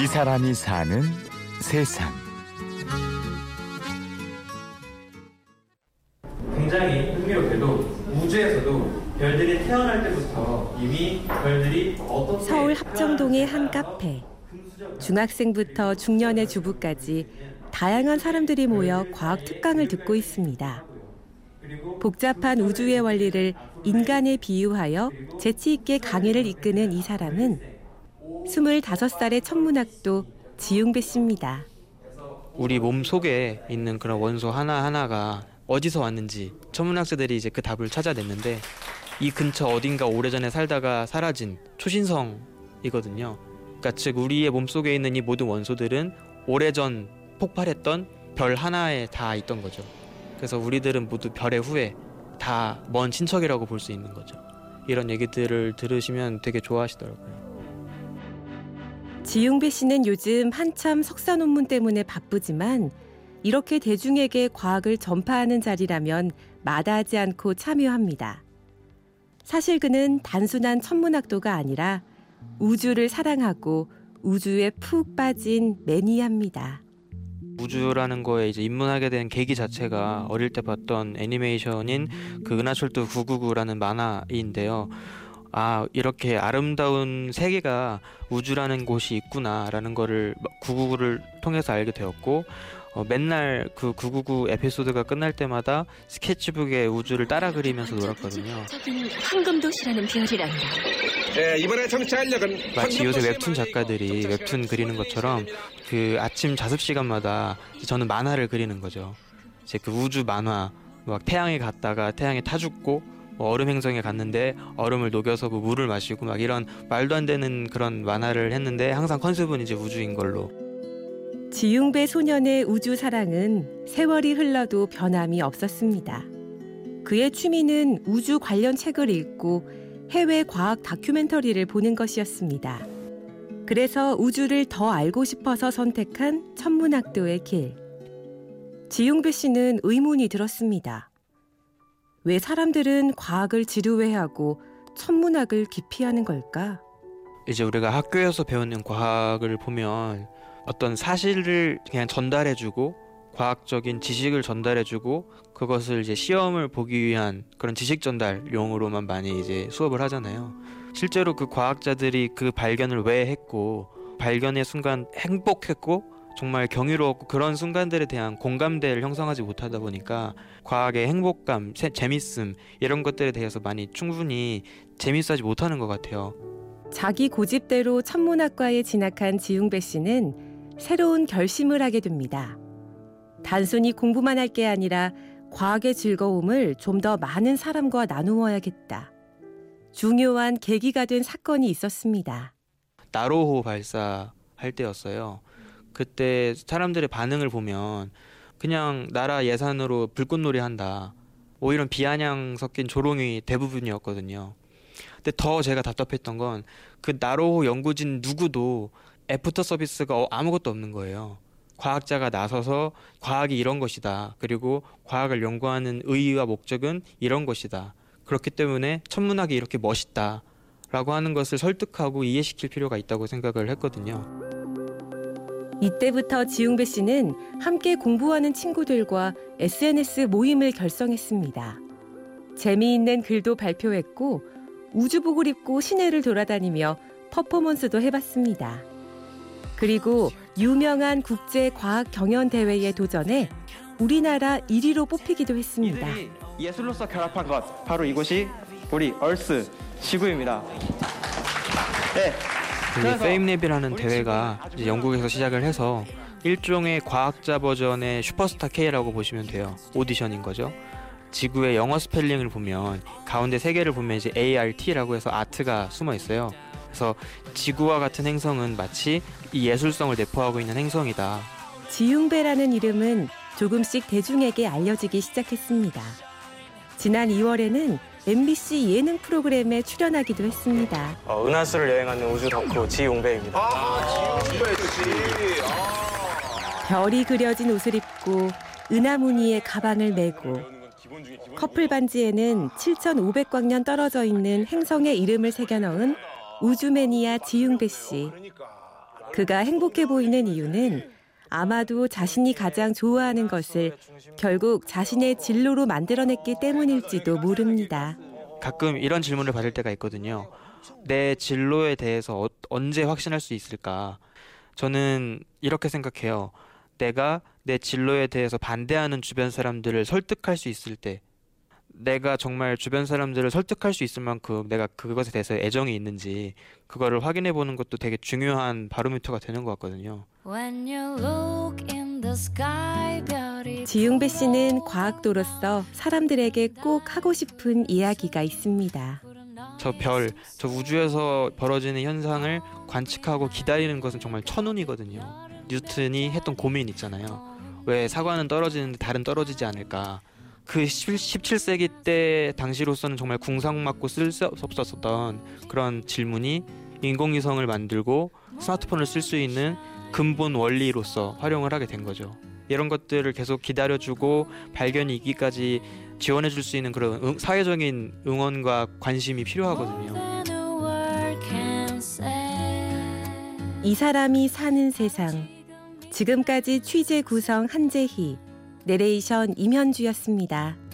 이 사람이 사는 세상. 굉장히 흥미롭게도 우주에서도 별들이 태어날 때부터 이미 별들이 어떻게 서울 합정동의 한 카페. 중학생부터 중년의 주부까지 다양한 사람들이 모여 과학 특강을 듣고 있습니다. 복잡한 우주의 원리를 인간에 비유하여 재치 있게 강의를 이끄는 이 사람은 25살의 천문학도 지웅배 씨입니다. 우리 몸 속에 있는 그런 원소 하나하나가 어디서 왔는지 천문학자들이 이제 그 답을 찾아냈는데 이 근처 어딘가 오래전에 살다가 사라진 초신성이거든요. 그러니까 즉 우리의 몸 속에 있는 이 모든 원소들은 오래전 폭발했던 별 하나에 다 있던 거죠. 그래서 우리들은 모두 별의 후에 다 먼 친척이라고 볼 수 있는 거죠. 이런 얘기들을 들으시면 되게 좋아하시더라고요. 지웅배 씨는 요즘 한참 석사 논문 때문에 바쁘지만 이렇게 대중에게 과학을 전파하는 자리라면 마다하지 않고 참여합니다. 사실 그는 단순한 천문학도가 아니라 우주를 사랑하고 우주에 푹 빠진 매니아입니다. 우주라는 거에 이제 입문하게 된 계기 자체가 어릴 때 봤던 애니메이션인 그 은하철도 999라는 만화인데요. 아 이렇게 아름다운 세계가 우주라는 곳이 있구나라는 거를 999를 통해서 알게 되었고 어, 맨날 그 999 에피소드가 끝날 때마다 스케치북에 우주를 따라 그리면서 놀았거든요. 저기는 황금도시라는 별이란다. 네, 이번에 정치할 역은 마치 요새 웹툰 작가들이 웹툰 그리는 것처럼 그 아침 자습 시간마다 저는 만화를 그리는 거죠. 이제 그 우주 만화 막 태양에 갔다가 태양에 타 죽고 뭐 얼음 행성에 갔는데 얼음을 녹여서 뭐 물을 마시고 막 이런 말도 안 되는 그런 만화를 했는데 항상 컨셉은 이제 우주인 걸로. 지웅배 소년의 우주 사랑은 세월이 흘러도 변함이 없었습니다. 그의 취미는 우주 관련 책을 읽고 해외 과학 다큐멘터리를 보는 것이었습니다. 그래서 우주를 더 알고 싶어서 선택한 천문학도의 길. 지용배 씨는 의문이 들었습니다. 왜 사람들은 과학을 지루해하고 천문학을 기피하는 걸까? 이제 우리가 학교에서 배우는 과학을 보면 어떤 사실을 그냥 전달해주고 과학적인 지식을 전달해주고 그것을 이제 시험을 보기 위한 그런 지식 전달용으로만 많이 이제 수업을 하잖아요. 실제로 그 과학자들이 그 발견을 왜 했고 발견의 순간 행복했고 정말 경이로웠고 그런 순간들에 대한 공감대를 형성하지 못하다 보니까 과학의 행복감, 재밌음 이런 것들에 대해서 많이 충분히 재밌어하지 못하는 것 같아요. 자기 고집대로 천문학과에 진학한 지웅배 씨는 새로운 결심을 하게 됩니다. 단순히 공부만 할 게 아니라 과학의 즐거움을 좀 더 많은 사람과 나누어야겠다. 중요한 계기가 된 사건이 있었습니다. 나로호 발사할 때였어요. 그때 사람들의 반응을 보면 그냥 나라 예산으로 불꽃놀이 한다. 뭐 이런 비아냥 섞인 조롱이 대부분이었거든요. 근데 더 제가 답답했던 건 그 나로호 연구진 누구도 애프터 서비스가 아무것도 없는 거예요. 과학자가 나서서 과학이 이런 것이다. 그리고 과학을 연구하는 의의와 목적은 이런 것이다. 그렇기 때문에 천문학이 이렇게 멋있다. 라고 하는 것을 설득하고 이해시킬 필요가 있다고 생각을 했거든요. 이때부터 지웅배 씨는 함께 공부하는 친구들과 SNS 모임을 결성했습니다. 재미있는 글도 발표했고 우주복을 입고 시내를 돌아다니며 퍼포먼스도 해봤습니다. 그리고 유명한 국제 과학 경연 대회에 도전해 우리나라 1위로 뽑히기도 했습니다. 예술로서 결합한 것 바로 이곳이 우리 Earth 지구입니다. 네. 이 FameLab이라는 대회가 영국에서 시작을 해서 일종의 과학자 버전의 슈퍼스타 K라고 보시면 돼요. 오디션인 거죠. 지구의 영어 스펠링을 보면 가운데 세 개를 보면 이제 ART라고 해서 art가 숨어 있어요. 그래서 지구와 같은 행성은 마치 이 예술성을 내포하고 있는 행성이다. 지웅배라는 이름은 조금씩 대중에게 알려지기 시작했습니다. 지난 2월에는 MBC 예능 프로그램에 출연하기도 했습니다. 어, 은하수를 여행하는 우주 덕후 지용배입니다. 아, 지용배 씨. 아. 별이 그려진 옷을 입고 은하무늬의 가방을 메고 커플 반지에는 7,500광년 떨어져 있는 행성의 이름을 새겨 넣은 우주 매니아 지웅배 씨. 그가 행복해 보이는 이유는 아마도 자신이 가장 좋아하는 것을 결국 자신의 진로로 만들어냈기 때문일지도 모릅니다. 가끔 이런 질문을 받을 때가 있거든요. 내 진로에 대해서 어- 언제 확신할 수 있을까? 저는 이렇게 생각해요. 내가 내 진로에 대해서 반대하는 주변 사람들을 설득할 수 있을 때, 내가 정말 주변 사람들을 설득할 수 있을 만큼 내가 그것에 대해서 애정이 있는지 그거를 확인해 보는 것도 되게 중요한 바로미터가 되는 것 같거든요. When you look in the sky, 별이 지웅배 씨는 과학도로서 사람들에게 꼭 하고 싶은 이야기가 있습니다. 저 별, 저 우주에서 벌어지는 현상을 관측하고 기다리는 것은 정말 천운이거든요. 뉴턴이 했던 고민 있잖아요. 왜 사과는 떨어지는데 달은 떨어지지 않을까? 그 17세기 때 당시로서는 정말 궁상맞고 쓸수 없었던 그런 질문이 인공위성을 만들고 스마트폰을 쓸 수 있는 근본 원리로서 활용을 하게 된 거죠. 이런 것들을 계속 기다려주고 발견이 있기까지 지원해 줄 수 있는 그런 응- 사회적인 응원과 관심이 필요하거든요. 이 사람이 사는 세상. 지금까지 취재 구성 한재희, 내레이션 임현주였습니다.